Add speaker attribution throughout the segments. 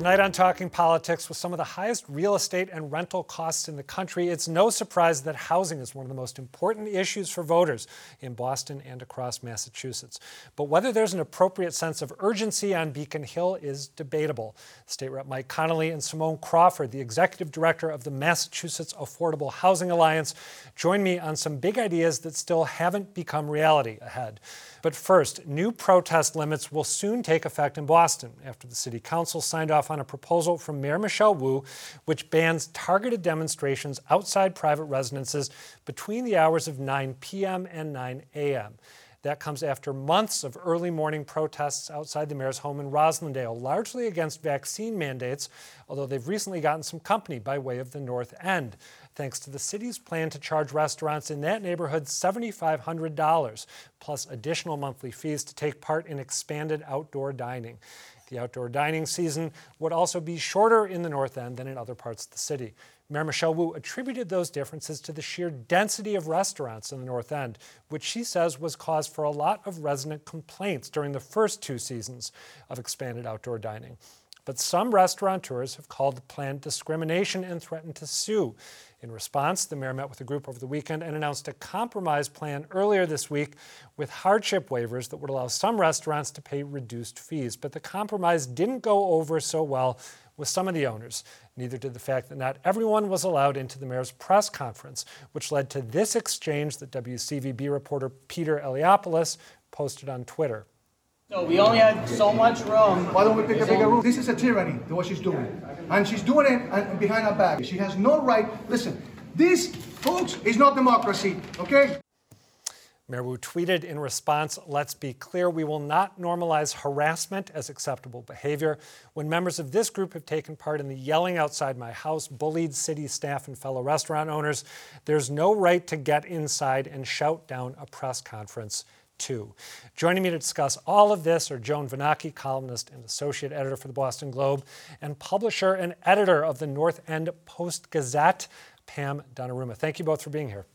Speaker 1: Tonight on Talking Politics, with some of the highest real estate and rental costs in the country, it's no surprise that housing is one of the most important issues for voters in Boston and across Massachusetts. But whether there's an appropriate sense of urgency on Beacon Hill is debatable. State Rep Mike Connolly and Symone Crawford, the executive director of the Massachusetts Affordable Housing Alliance, join me on some big ideas that still haven't become reality ahead. But first, new protest limits will soon take effect in Boston after the City Council signed off on a proposal from Mayor Michelle Wu, which bans targeted demonstrations outside private residences between the hours of 9 p.m. and 9 a.m. That comes after months of early morning protests outside the mayor's home in Roslindale, largely against vaccine mandates, although they've recently gotten some company by way of the North End thanks to the city's plan to charge restaurants in that neighborhood $7,500 plus additional monthly fees to take part in expanded outdoor dining. The outdoor dining season would also be shorter in the North End than in other parts of the city. Mayor Michelle Wu attributed those differences to the sheer density of restaurants in the North End, which she says was cause for a lot of resident complaints during the first two seasons of expanded outdoor dining. But some restaurateurs have called the plan discrimination and threatened to sue. In response, the mayor met with the group over the weekend and announced a compromise plan earlier this week with hardship waivers that would allow some restaurants to pay reduced fees. But the compromise didn't go over so well with some of the owners. Neither did the fact that not everyone was allowed into the mayor's press conference, which led to this exchange that WCVB reporter Peter Eliopoulos posted on Twitter.
Speaker 2: So we only had so much room.
Speaker 3: Why don't we pick a bigger room? This is a tyranny, what she's doing. And she's doing it uh, behind our back. She has no right. Listen, this, folks, is not democracy, okay?
Speaker 1: Mayor Wu tweeted in response Let's be clear, we will not normalize harassment as acceptable behavior. When members of this group have taken part in the yelling outside my house, bullied city staff and fellow restaurant owners, there's no right to get inside and shout down a press conference Joining me to discuss all of this are Joan Vennochi, columnist and associate editor for the Boston Globe, and publisher and editor of the North End Post Gazette, Pam Donnaruma. Thank you both for being here.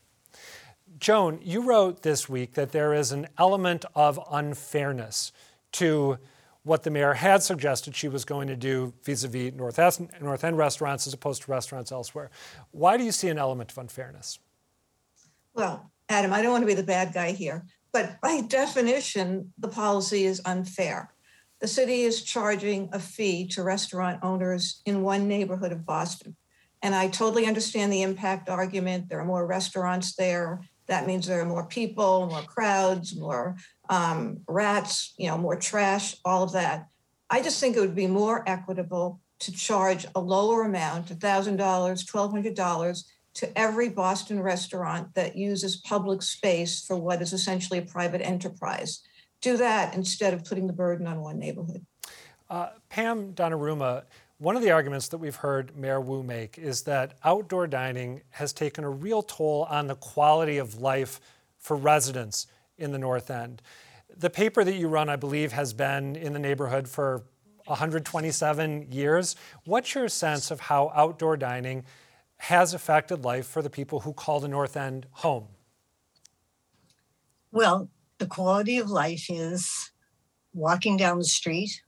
Speaker 1: Joan, you wrote this week that there is an element of unfairness to what the mayor had suggested she was going to do vis-a-vis North End restaurants as opposed to restaurants elsewhere. Why do you see an element of unfairness?
Speaker 4: Well, Adam, I don't want to be the bad guy here, but by definition, the policy is unfair. The city is charging a fee to restaurant owners in one neighborhood of Boston. And I totally understand the impact argument. There are more restaurants there. That means there are more people, more crowds, more um, rats, you know, more trash, all of that. I just think it would be more equitable to charge a lower amount, $1,000, $1,200, to every Boston restaurant that uses public space for what is essentially a private enterprise. Do that instead of putting the burden on one neighborhood.
Speaker 1: Uh, Pam Donnaruma, one of the arguments that we've heard Mayor Wu make is that outdoor dining has taken a real toll on the quality of life for residents in the North End. The paper that you run, I believe, has been in the neighborhood for 127 years. What's your sense of how outdoor dining has affected life for the people who call the North End home?
Speaker 5: Well, the quality of life is walking down the street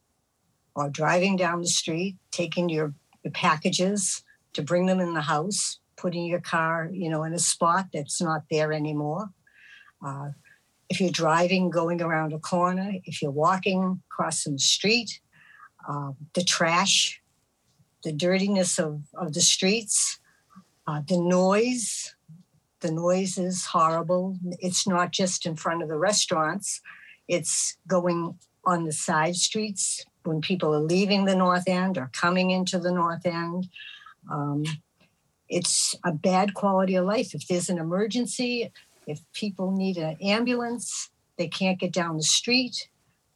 Speaker 5: or driving down the street, taking your, your packages to bring them in the house, putting your car, you know, in a spot that's not there anymore. Uh, if you're driving, going around a corner, if you're walking across some street, uh, the trash, the dirtiness of, of the streets, uh, the noise, the noise is horrible. It's not just in front of the restaurants, it's going on the side streets when people are leaving the North End or coming into the North End. Um, it's a bad quality of life. If there's an emergency, if people need an ambulance, they can't get down the street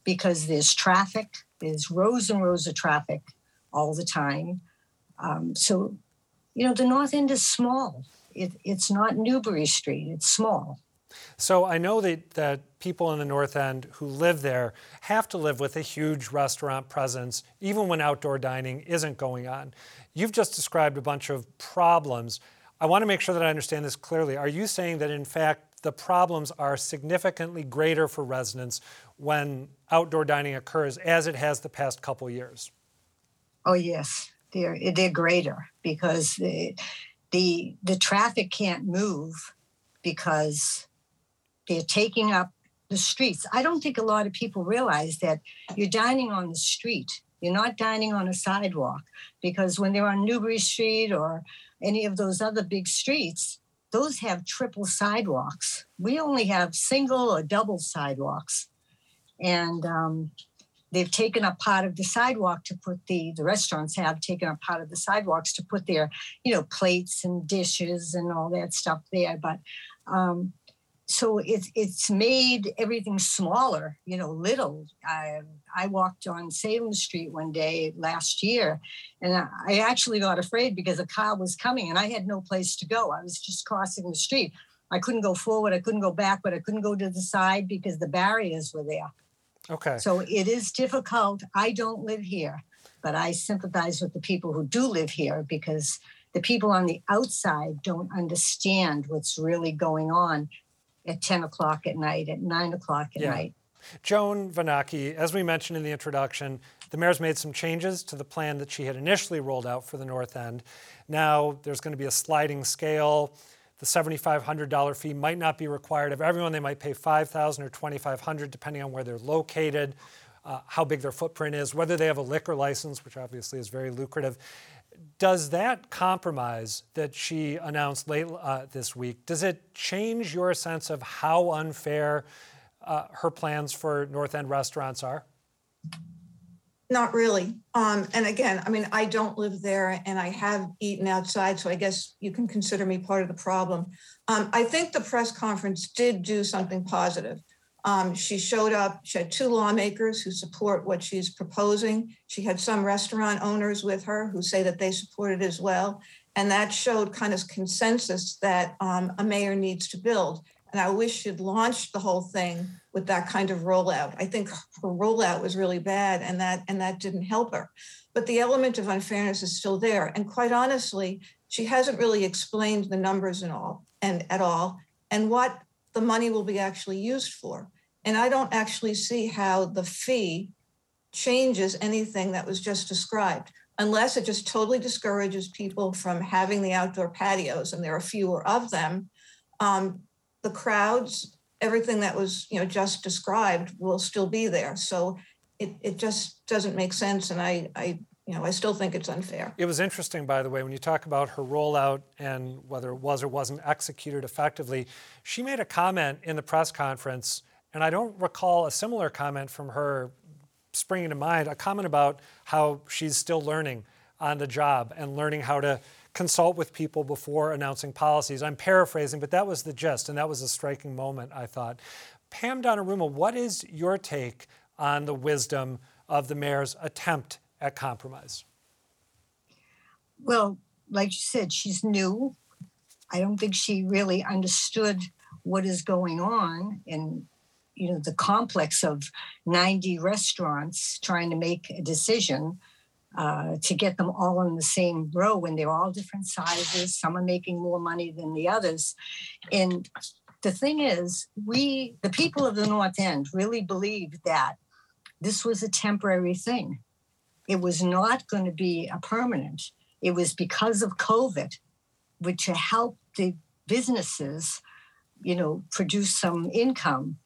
Speaker 5: because there's traffic. There's rows and rows of traffic all the time. Um, so you know, the North End is small. It, it's not Newbury Street, it's small.
Speaker 1: So I know that, that people in the North End who live there have to live with a huge restaurant presence, even when outdoor dining isn't going on. You've just described a bunch of problems. I want to make sure that I understand this clearly. Are you saying that, in fact, the problems are significantly greater for residents when outdoor dining occurs, as it has the past couple years.
Speaker 5: Oh yes, they're they're greater because the the, the traffic can't move because they're taking up the streets. I don't think a lot of people realize that you're dining on the street. You're not dining on a sidewalk because when they're on Newbury Street or any of those other big streets, those have triple sidewalks. We only have single or double sidewalks. And um, they've taken up part of the sidewalk to put the the restaurants have taken up part of the sidewalks to put their you know plates and dishes and all that stuff there but um, so it's it's made everything smaller you know little. I i walked on salem street one day last year and I, I actually got afraid because a car was coming and i had no place to go. I was just crossing the street. I couldn't go forward i couldn't go back but i couldn't go to the side because the barriers were there
Speaker 1: Okay.
Speaker 5: so it is difficult. I don't live here, but I sympathize with the people who do live here because the people on the outside don't understand what's really going on at 10 o'clock at night, at 9 o'clock at
Speaker 1: Yeah.
Speaker 5: night.
Speaker 1: Joan Vennochi, as we mentioned in the introduction, the mayor's made some changes to the plan that she had initially rolled out for the North End. Now there's going to be a sliding scale. The $7,500 fee might not be required of everyone. They might pay 5,000 or 2,500 depending on where they're located, uh, how big their footprint is, whether they have a liquor license, which obviously is very lucrative. Does that compromise that she announced late uh, this week, does it change your sense of how unfair uh, her plans for North End restaurants are?
Speaker 4: Not really. Um, and again, I mean, I don't live there and I have eaten outside, so I guess you can consider me part of the problem. Um, I think the press conference did do something positive. Um, she showed up, she had two lawmakers who support what she's proposing. She had some restaurant owners with her who say that they support it as well. And that showed kind of consensus that um, a mayor needs to build. And I wish she'd launched the whole thing with that kind of rollout. I think her rollout was really bad and that and that didn't help her. But the element of unfairness is still there. And quite honestly, she hasn't really explained the numbers and all and at all and what the money will be actually used for. And I don't actually see how the fee changes anything that was just described, unless it just totally discourages people from having the outdoor patios, and there are fewer of them. Um, the crowds, everything that was you know just described will still be there. So it, it just doesn't make sense, and I, I you know I still think it's unfair.
Speaker 1: It was interesting, by the way, when you talk about her rollout and whether it was or wasn't executed effectively. She made a comment in the press conference, and I don't recall a similar comment from her springing to mind. A comment about how she's still learning on the job and learning how to consult with people before announcing policies. I'm paraphrasing, but that was the gist, and that was a striking moment, I thought. Pam Donnaruma, what is your take on the wisdom of the mayor's attempt at compromise?
Speaker 5: Well, like you said, she's new. I don't think she really understood what is going on and you know the complex of 90 restaurants trying to make a decision uh, to get them all in the same row when they're all different sizes. Some are making more money than the others. And the thing is, we, the people of the North End, really believed that this was a temporary thing. It was not going to be a permanent. It was because of COVID, which to help the businesses, you know, produce some income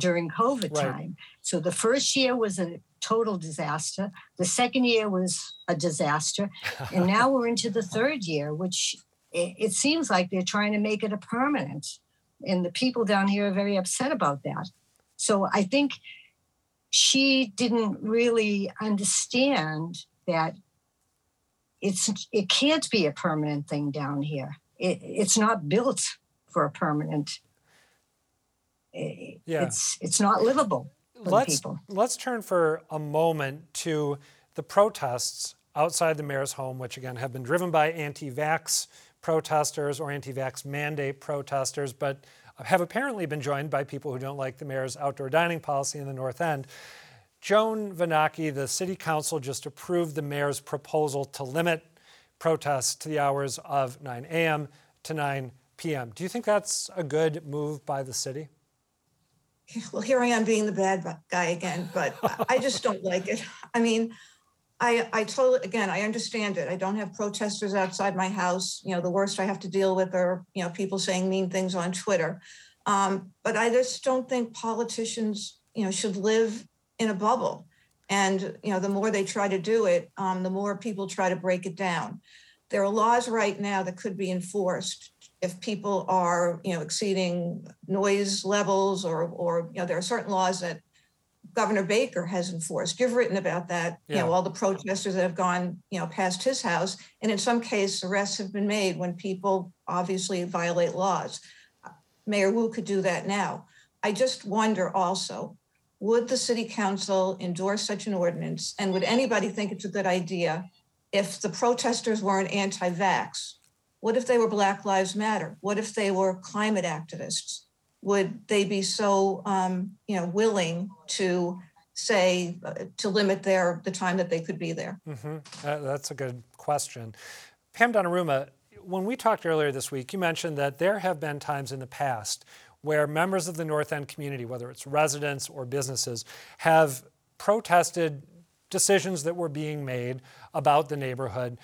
Speaker 5: during COVID
Speaker 1: Right.
Speaker 5: time. So the first year was a total disaster. The second year was a disaster. and now we're into the third year, which it, it seems like they're trying to make it a permanent. And the people down here are very upset about that. So I think she didn't really understand that it's it can't be a permanent thing down here. It, it's not built for a permanent.
Speaker 1: Yeah.
Speaker 5: It's it's not livable for
Speaker 1: let's
Speaker 5: people.
Speaker 1: let's turn for a moment to the protests outside the mayor's home, which again have been driven by anti-vax protesters or anti-vax mandate protesters, but have apparently been joined by people who don't like the mayor's outdoor dining policy in the North End. Joan Vennochi, the city council just approved the mayor's proposal to limit protests to the hours of 9 a.m. to 9 PM. Do you think that's a good move by the city?
Speaker 4: Well, here I am being the bad guy again, but I just don't like it. I mean, I, I totally, again, I understand it. I don't have protesters outside my house. You know, the worst I have to deal with are, you know, people saying mean things on Twitter. Um, but I just don't think politicians, you know, should live in a bubble. And, you know, the more they try to do it, um, the more people try to break it down. There are laws right now that could be enforced if people are, you know, exceeding noise levels or, or, you know, there are certain laws that Governor Baker has enforced. You've written about that, you know, all the protesters that have gone, you know, past his house. And in some cases, arrests have been made when people obviously violate laws. Mayor Wu could do that now. I just wonder also, would the city council endorse such an ordinance? And would anybody think it's a good idea if the protesters weren't anti-vax? What if they were Black Lives Matter? What if they were climate activists? would they be so um, you know willing to say uh, to limit their the time that they could be there?
Speaker 1: Mm-hmm. Uh, that's a good question, Pam Donnaruma. When we talked earlier this week, you mentioned that there have been times in the past where members of the North End community, whether it's residents or businesses, have protested decisions that were being made about the neighborhood.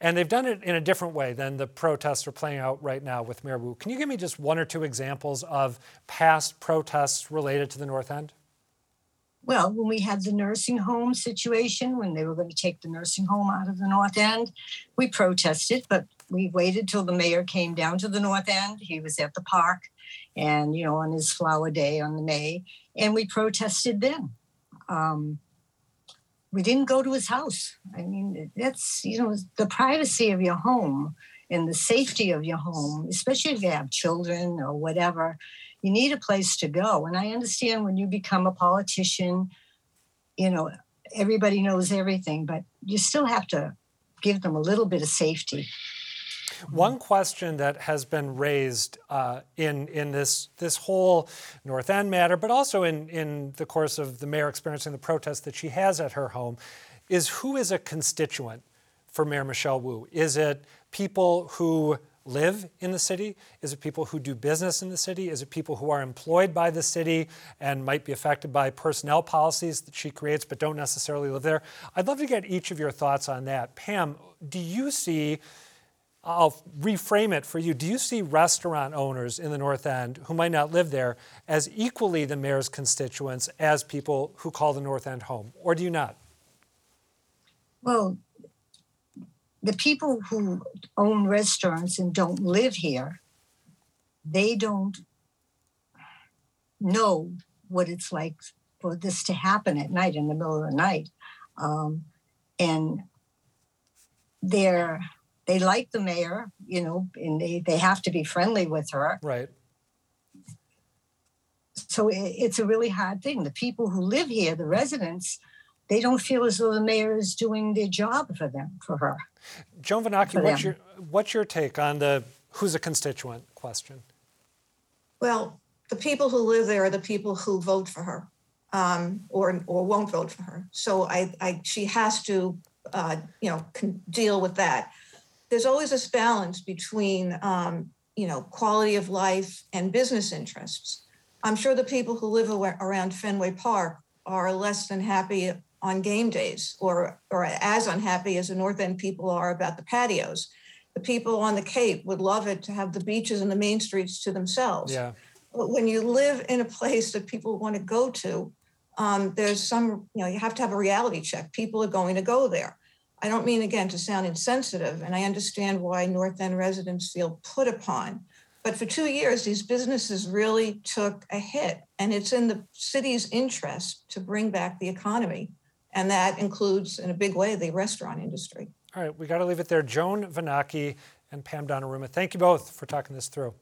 Speaker 1: And they've done it in a different way than the protests are playing out right now with Wu. Can you give me just one or two examples of past protests related to the North End?
Speaker 5: Well, when we had the nursing home situation, when they were going to take the nursing home out of the North End, we protested, but we waited till the mayor came down to the North End. He was at the park and, you know, on his flower day on the May, and we protested then. Um, we didn't go to his house. I mean, that's, you know, the privacy of your home and the safety of your home, especially if you have children or whatever, you need a place to go. And I understand when you become a politician, you know, everybody knows everything, but you still have to give them a little bit of safety.
Speaker 1: One question that has been raised uh, in in this this whole North End matter, but also in in the course of the mayor experiencing the protests that she has at her home, is who is a constituent for Mayor Michelle Wu? Is it people who live in the city? Is it people who do business in the city? Is it people who are employed by the city and might be affected by personnel policies that she creates but don't necessarily live there? I'd love to get each of your thoughts on that. Pam, do you see I'll reframe it for you. Do you see restaurant owners in the North End who might not live there as equally the mayor's constituents as people who call the North End home, or do you not?
Speaker 5: Well, the people who own restaurants and don't live here, they don't know what it's like for this to happen at night in the middle of the night. Um, and they're they like the mayor, you know, and they, they have to be friendly with her.
Speaker 1: Right.
Speaker 5: So it, it's a really hard thing. The people who live here, the residents, they don't feel as though the mayor is doing their job for them, for her.
Speaker 1: Joan Vennochi, what's your what's your take on the who's a constituent question?
Speaker 4: Well, the people who live there are the people who vote for her, um, or or won't vote for her. So I, I she has to, uh, you know, deal with that there's always this balance between um, you know quality of life and business interests. I'm sure the people who live around Fenway Park are less than happy on game days, or or as unhappy as the North End people are about the patios. The people on the Cape would love it to have the beaches and the main streets to themselves.
Speaker 1: Yeah.
Speaker 4: But when you live in a place that people want to go to, um, there's some you know you have to have a reality check. People are going to go there. I don't mean again to sound insensitive, and I understand why North End residents feel put upon. But for two years, these businesses really took a hit, and it's in the city's interest to bring back the economy. And that includes, in a big way, the restaurant industry.
Speaker 1: All right, we got to leave it there. Joan Vennochi and Pam Donnaruma, thank you both for talking this through.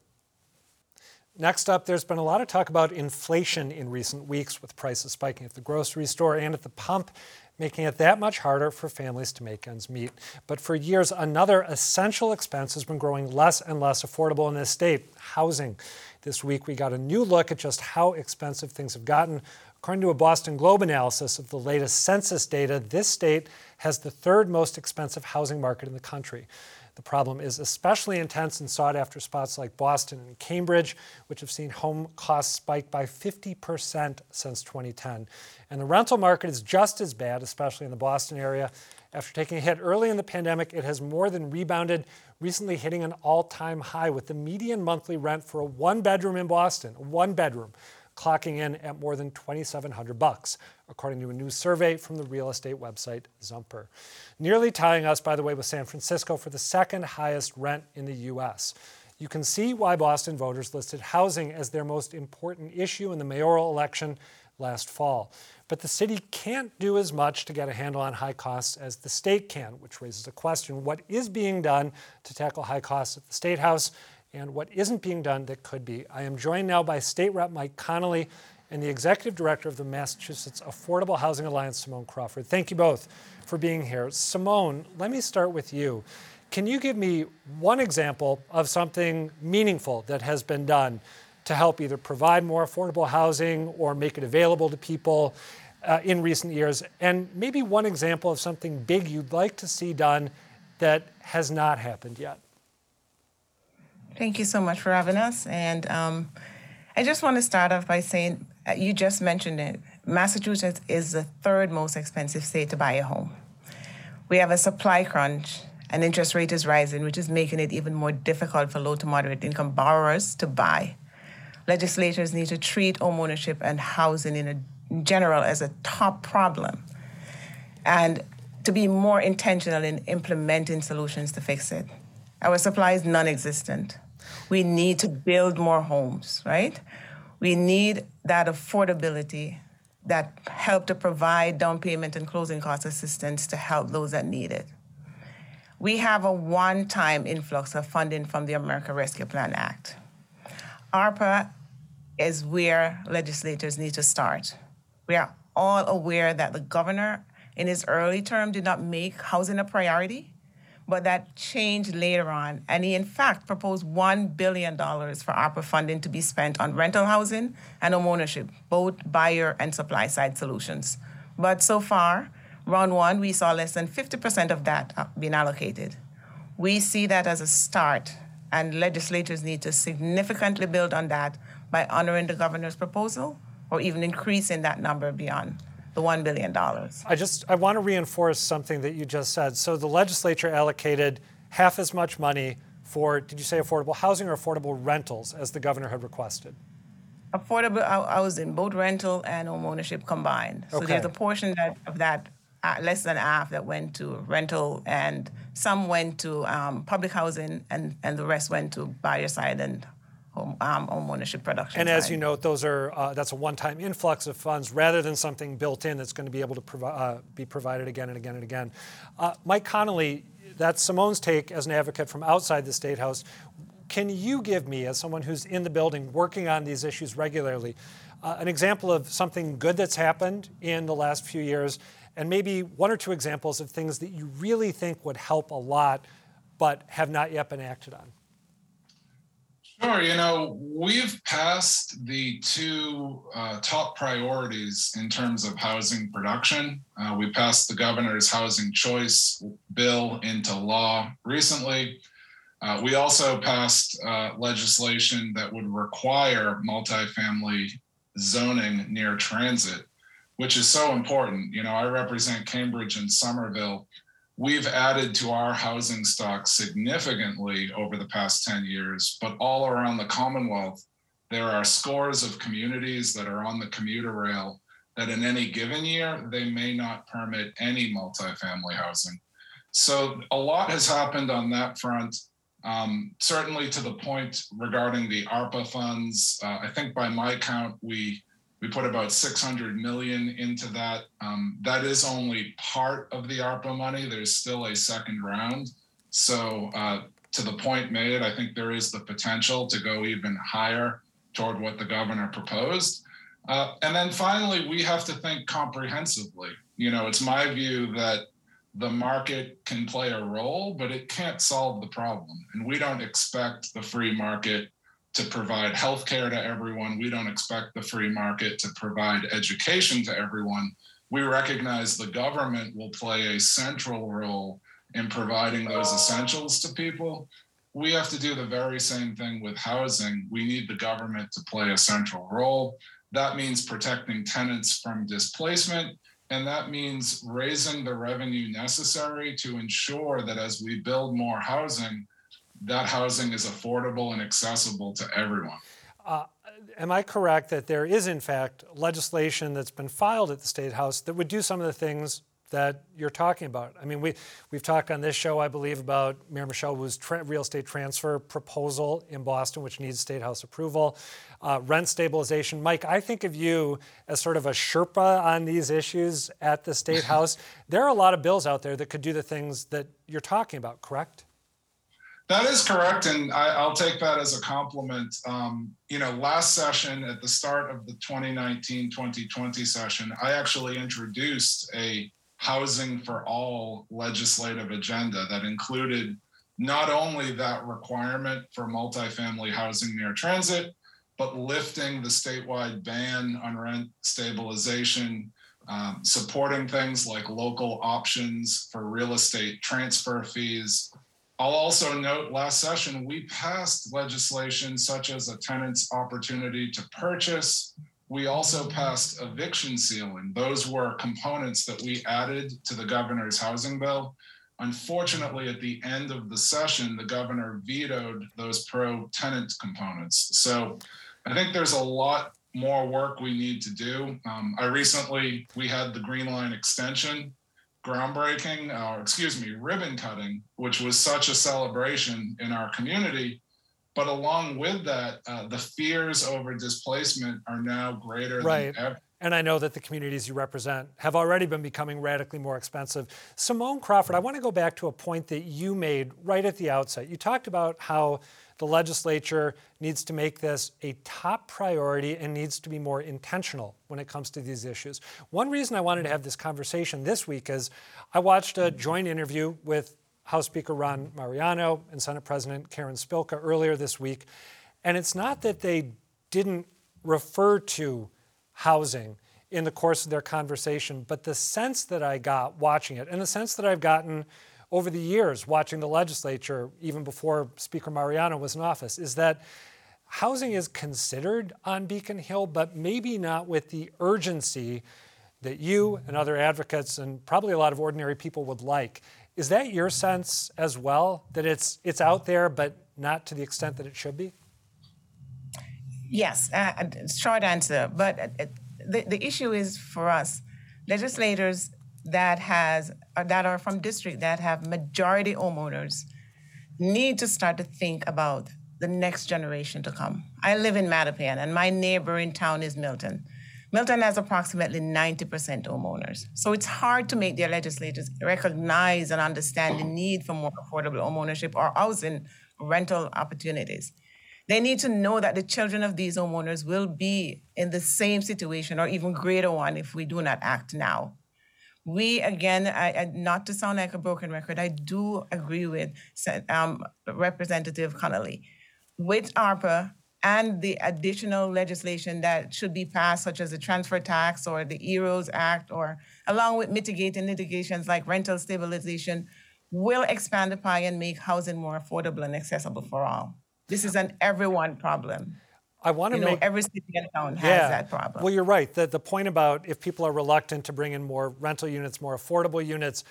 Speaker 1: Next up, there's been a lot of talk about inflation in recent weeks with prices spiking at the grocery store and at the pump making it that much harder for families to make ends meet. But for years, another essential expense has been growing less and less affordable in this state housing. This week, we got a new look at just how expensive things have gotten. According to a Boston Globe analysis of the latest census data, this state has the third most expensive housing market in the country. The problem is especially intense in sought after spots like Boston and Cambridge, which have seen home costs spike by 50% since 2010. And the rental market is just as bad, especially in the Boston area. After taking a hit early in the pandemic, it has more than rebounded, recently hitting an all time high with the median monthly rent for a one bedroom in Boston, one bedroom, clocking in at more than 2700 bucks, according to a new survey from the real estate website Zumper. Nearly tying us, by the way, with San Francisco for the second highest rent in the US. You can see why Boston voters listed housing as their most important issue in the mayoral election last fall. But the city can't do as much to get a handle on high costs as the state can, which raises a question what is being done to tackle high costs at the State House and what isn't being done that could be. I am joined now by State Rep Mike Connolly and the Executive Director of the Massachusetts Affordable Housing Alliance, Symone Crawford. Thank you both for being here. Symone, let me start with you. Can you give me one example of something meaningful that has been done to help either provide more affordable housing or make it available to people uh, in recent years? And maybe one example of something big you'd like to see done that has not happened yet.
Speaker 6: Thank you so much for having us. And um, I just want to start off by saying uh, you just mentioned it. Massachusetts is the third most expensive state to buy a home. We have a supply crunch, and interest rate is rising, which is making it even more difficult for low to moderate income borrowers to buy. Legislators need to treat homeownership and housing in, a, in general as a top problem and to be more intentional in implementing solutions to fix it. Our supply is non existent. We need to build more homes, right? We need that affordability that help to provide down payment and closing cost assistance to help those that need it. We have a one time influx of funding from the America Rescue Plan Act. ARPA is where legislators need to start. We are all aware that the governor in his early term did not make housing a priority but that changed later on. And he, in fact, proposed $1 billion for ARPA funding to be spent on rental housing and homeownership, both buyer and supply side solutions. But so far, round one, we saw less than 50% of that uh, being allocated. We see that as a start, and legislators need to significantly build on that by honoring the governor's proposal or even increasing that number beyond the $1 billion.
Speaker 1: I just I want to reinforce something that you just said. So the legislature allocated half as much money for, did you say affordable housing or affordable rentals as the governor had requested?
Speaker 6: Affordable housing, both rental and home ownership combined. So okay. there's a portion that, of that, uh, less than half, that went to rental, and some went to um, public housing, and, and the rest went to buyer side and um, home ownership production.
Speaker 1: And as you note, those are uh, that's a one-time influx of funds rather than something built in that's going to be able to provi- uh, be provided again and again and again. Uh, Mike Connolly, that's Symone's take as an advocate from outside the state house. Can you give me, as someone who's in the building working on these issues regularly, uh, an example of something good that's happened in the last few years, and maybe one or two examples of things that you really think would help a lot, but have not yet been acted on?
Speaker 7: Sure. You know, we've passed the two uh, top priorities in terms of housing production. Uh, we passed the governor's housing choice bill into law recently. Uh, we also passed uh, legislation that would require multifamily zoning near transit, which is so important. You know, I represent Cambridge and Somerville We've added to our housing stock significantly over the past 10 years, but all around the Commonwealth, there are scores of communities that are on the commuter rail that in any given year, they may not permit any multifamily housing. So a lot has happened on that front. Um, certainly to the point regarding the ARPA funds, uh, I think by my count, we we put about 600 million into that. Um, that is only part of the ARPA money. There's still a second round. So uh, to the point made, I think there is the potential to go even higher toward what the governor proposed. Uh, and then finally, we have to think comprehensively. You know, it's my view that the market can play a role, but it can't solve the problem. And we don't expect the free market to provide health care to everyone. We don't expect the free market to provide education to everyone. We recognize the government will play a central role in providing those essentials to people. We have to do the very same thing with housing. We need the government to play a central role. That means protecting tenants from displacement. And that means raising the revenue necessary to ensure that as we build more housing, that housing is affordable and accessible to everyone.
Speaker 1: Uh, am I correct that there is, in fact, legislation that's been filed at the State House that would do some of the things that you're talking about? I mean, we, we've talked on this show, I believe, about Mayor Michelle Wu's tra- real estate transfer proposal in Boston, which needs State House approval, uh, rent stabilization. Mike, I think of you as sort of a Sherpa on these issues at the State House. There are a lot of bills out there that could do the things that you're talking about, correct?
Speaker 7: That is correct, and I, will take that as a compliment. Um, you know, last session at the start of the 2019-2020 session, I actually introduced a housing for all legislative agenda that included not only that requirement for multifamily housing near transit, but lifting the statewide ban on rent stabilization, um, supporting things like local options for real estate transfer fees, I'll also note last session, we passed legislation such as a tenant's opportunity to purchase. We also passed eviction sealing. Those were components that we added to the governor's housing bill. Unfortunately, at the end of the session, the governor vetoed those pro tenant components. So I think there's a lot more work we need to do. Um, I recently, we had the Green Line extension groundbreaking, or excuse me, ribbon cutting, which was such a celebration in our community. But along with that, uh, the fears over displacement are now greater
Speaker 1: right.
Speaker 7: than ever.
Speaker 1: And I know that the communities you represent have already been becoming radically more expensive. Symone Crawford, I want to go back to a point that you made right at the outset. You talked about how the legislature needs to make this a top priority and needs to be more intentional when it comes to these issues. One reason I wanted to have this conversation this week is I watched a joint interview with House Speaker Ron Mariano and Senate President Karen Spilka earlier this week. And it's not that they didn't refer to housing in the course of their conversation, but the sense that I got watching it and the sense that I've gotten over the years watching the legislature, even before Speaker Mariano was in office, is that housing is considered on Beacon Hill, but maybe not with the urgency that you and other advocates and probably a lot of ordinary people would like. Is that your sense as well, that it's, it's out there, but not to the extent that it should be?
Speaker 6: Yes, uh, short answer. But uh, the, the issue is for us, legislators that has uh, that are from district that have majority homeowners need to start to think about the next generation to come. I live in Mattapan, and my neighboring town is Milton. Milton has approximately 90% homeowners. So it's hard to make their legislators recognize and understand the need for more affordable homeownership or housing rental opportunities. They need to know that the children of these homeowners will be in the same situation or even greater one if we do not act now we again, I, I, not to sound like a broken record, I do agree with um, Representative Connolly. With ARPA and the additional legislation that should be passed, such as the transfer tax or the EROS Act, or along with mitigating litigations like rental stabilization, will expand the pie and make housing more affordable and accessible for all. This is an everyone problem.
Speaker 1: I want to
Speaker 6: you
Speaker 1: know,
Speaker 6: make every city in town has
Speaker 1: yeah,
Speaker 6: that problem.
Speaker 1: Well, you're right. The, the point about if people are reluctant to bring in more rental units, more affordable units,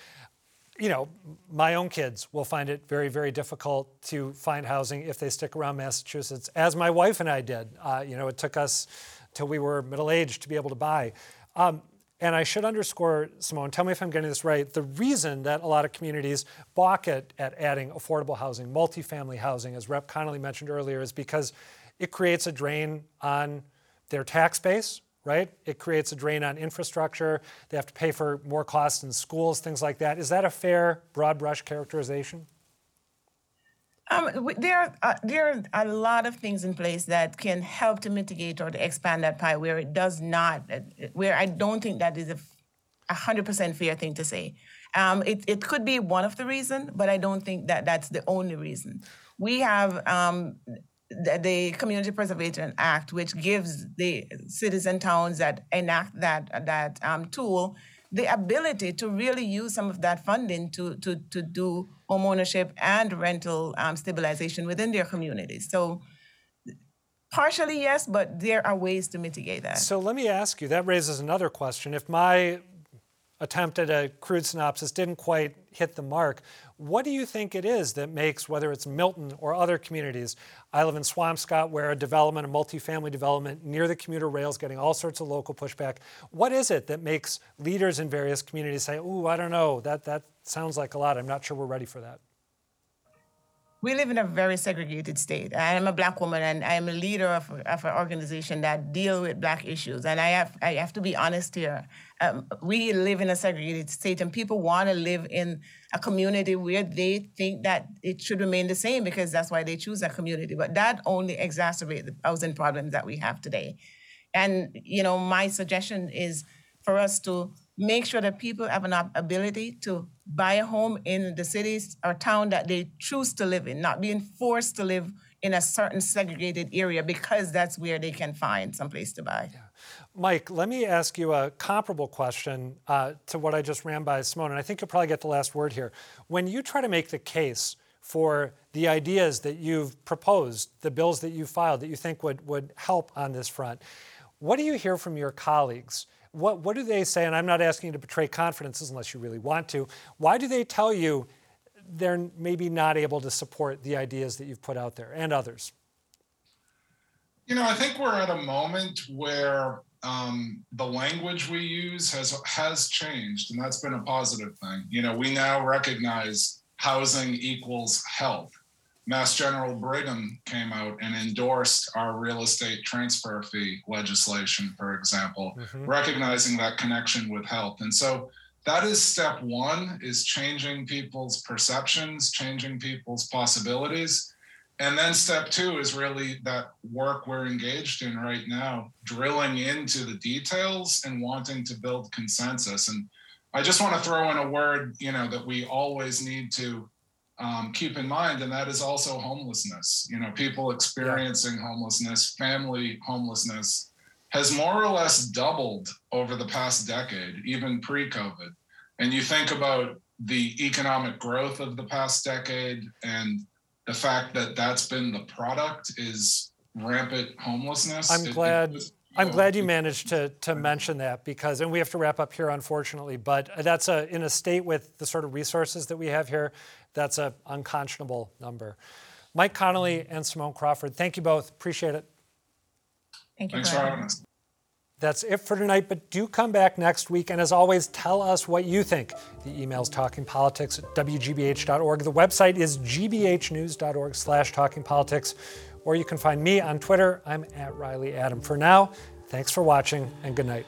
Speaker 1: you know, my own kids will find it very, very difficult to find housing if they stick around Massachusetts, as my wife and I did. Uh, you know, it took us till we were middle aged to be able to buy. Um, and I should underscore, Symone, tell me if I'm getting this right. The reason that a lot of communities balk at, at adding affordable housing, multifamily housing, as Rep. Connolly mentioned earlier, is because it creates a drain on their tax base, right? It creates a drain on infrastructure. They have to pay for more costs in schools, things like that. Is that a fair, broad brush characterization?
Speaker 6: Um, there, are, uh, there are a lot of things in place that can help to mitigate or to expand that pie where it does not, uh, where I don't think that is a 100% fair thing to say. Um, it, it could be one of the reasons, but I don't think that that's the only reason. We have um, the, Community Preservation Act, which gives the cities and towns that enact that that um, tool the ability to really use some of that funding to to to do homeownership and rental um, stabilization within their communities. So. Partially, yes, but there are ways to mitigate that.
Speaker 1: So let me ask you that raises another question. If my attempt at a crude synopsis didn't quite hit the mark. What do you think it is that makes, whether it's Milton or other communities, I live in Swampscott, where a development, a multifamily development near the commuter rails, getting all sorts of local pushback. What is it that makes leaders in various communities say, "Ooh, I don't know, that that sounds like a lot. I'm not sure we're ready for that."
Speaker 6: We live in a very segregated state. I am a black woman and I am a leader of, of an organization that deal with black issues. And I have, I have to be honest here. Um, we live in a segregated state and people want to live in a community where they think that it should remain the same because that's why they choose that community. But that only exacerbates the housing problems that we have today. And, you know, my suggestion is for us to make sure that people have an ability to buy a home in the cities or town that they choose to live in, not being forced to live in a certain segregated area because that's where they can find some place to buy. Yeah.
Speaker 1: Mike, let me ask you a comparable question uh, to what I just ran by Symone, and I think you'll probably get the last word here. When you try to make the case for the ideas that you've proposed, the bills that you filed that you think would, would help on this front, what do you hear from your colleagues what, what do they say? And I'm not asking you to betray confidences unless you really want to. Why do they tell you they're maybe not able to support the ideas that you've put out there and others?
Speaker 7: You know, I think we're at a moment where um, the language we use has has changed, and that's been a positive thing. You know, we now recognize housing equals health. Mass General Brigham came out and endorsed our real estate transfer fee legislation, for example, mm-hmm. recognizing that connection with health. And so that is step one is changing people's perceptions, changing people's possibilities. And then step two is really that work we're engaged in right now, drilling into the details and wanting to build consensus. And I just want to throw in a word, you know, that we always need to um, keep in mind, and that is also homelessness. You know, people experiencing homelessness, family homelessness, has more or less doubled over the past decade, even pre COVID. And you think about the economic growth of the past decade and the fact that that's been the product is rampant homelessness.
Speaker 1: I'm glad. It, I'm glad you managed to, to mention that because, and we have to wrap up here, unfortunately, but that's a, in a state with the sort of resources that we have here, that's an unconscionable number. Mike Connolly and Symone Crawford, thank you both. Appreciate it.
Speaker 6: Thank you.
Speaker 7: Thanks for having us.
Speaker 1: That's it for tonight, but do come back next week. And as always, tell us what you think. The email's talkingpolitics at wgbh.org. The website is gbhnews.org slash talkingpolitics or you can find me on Twitter. I'm at Reilly Adam. For now, thanks for watching and good night.